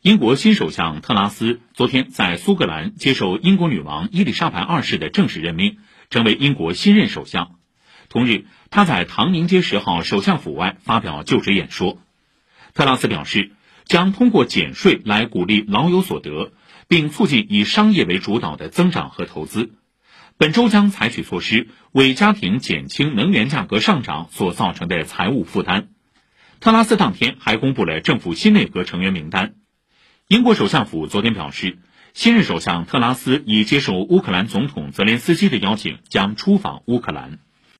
英国新首相特拉斯昨天在苏格兰接受英国女王伊丽莎白二世的正式任命，成为英国新任首相。同日，他在唐宁街十号首相府外发表就职演说。特拉斯表示，将通过减税来鼓励老有所得，并促进以商业为主导的增长和投资。本周将采取措施，为家庭减轻能源价格上涨所造成的财务负担。特拉斯当天还公布了政府新内阁成员名单。英国首相府昨天表示，新任首相特拉斯已接受乌克兰总统泽连斯基的邀请，将出访乌克兰。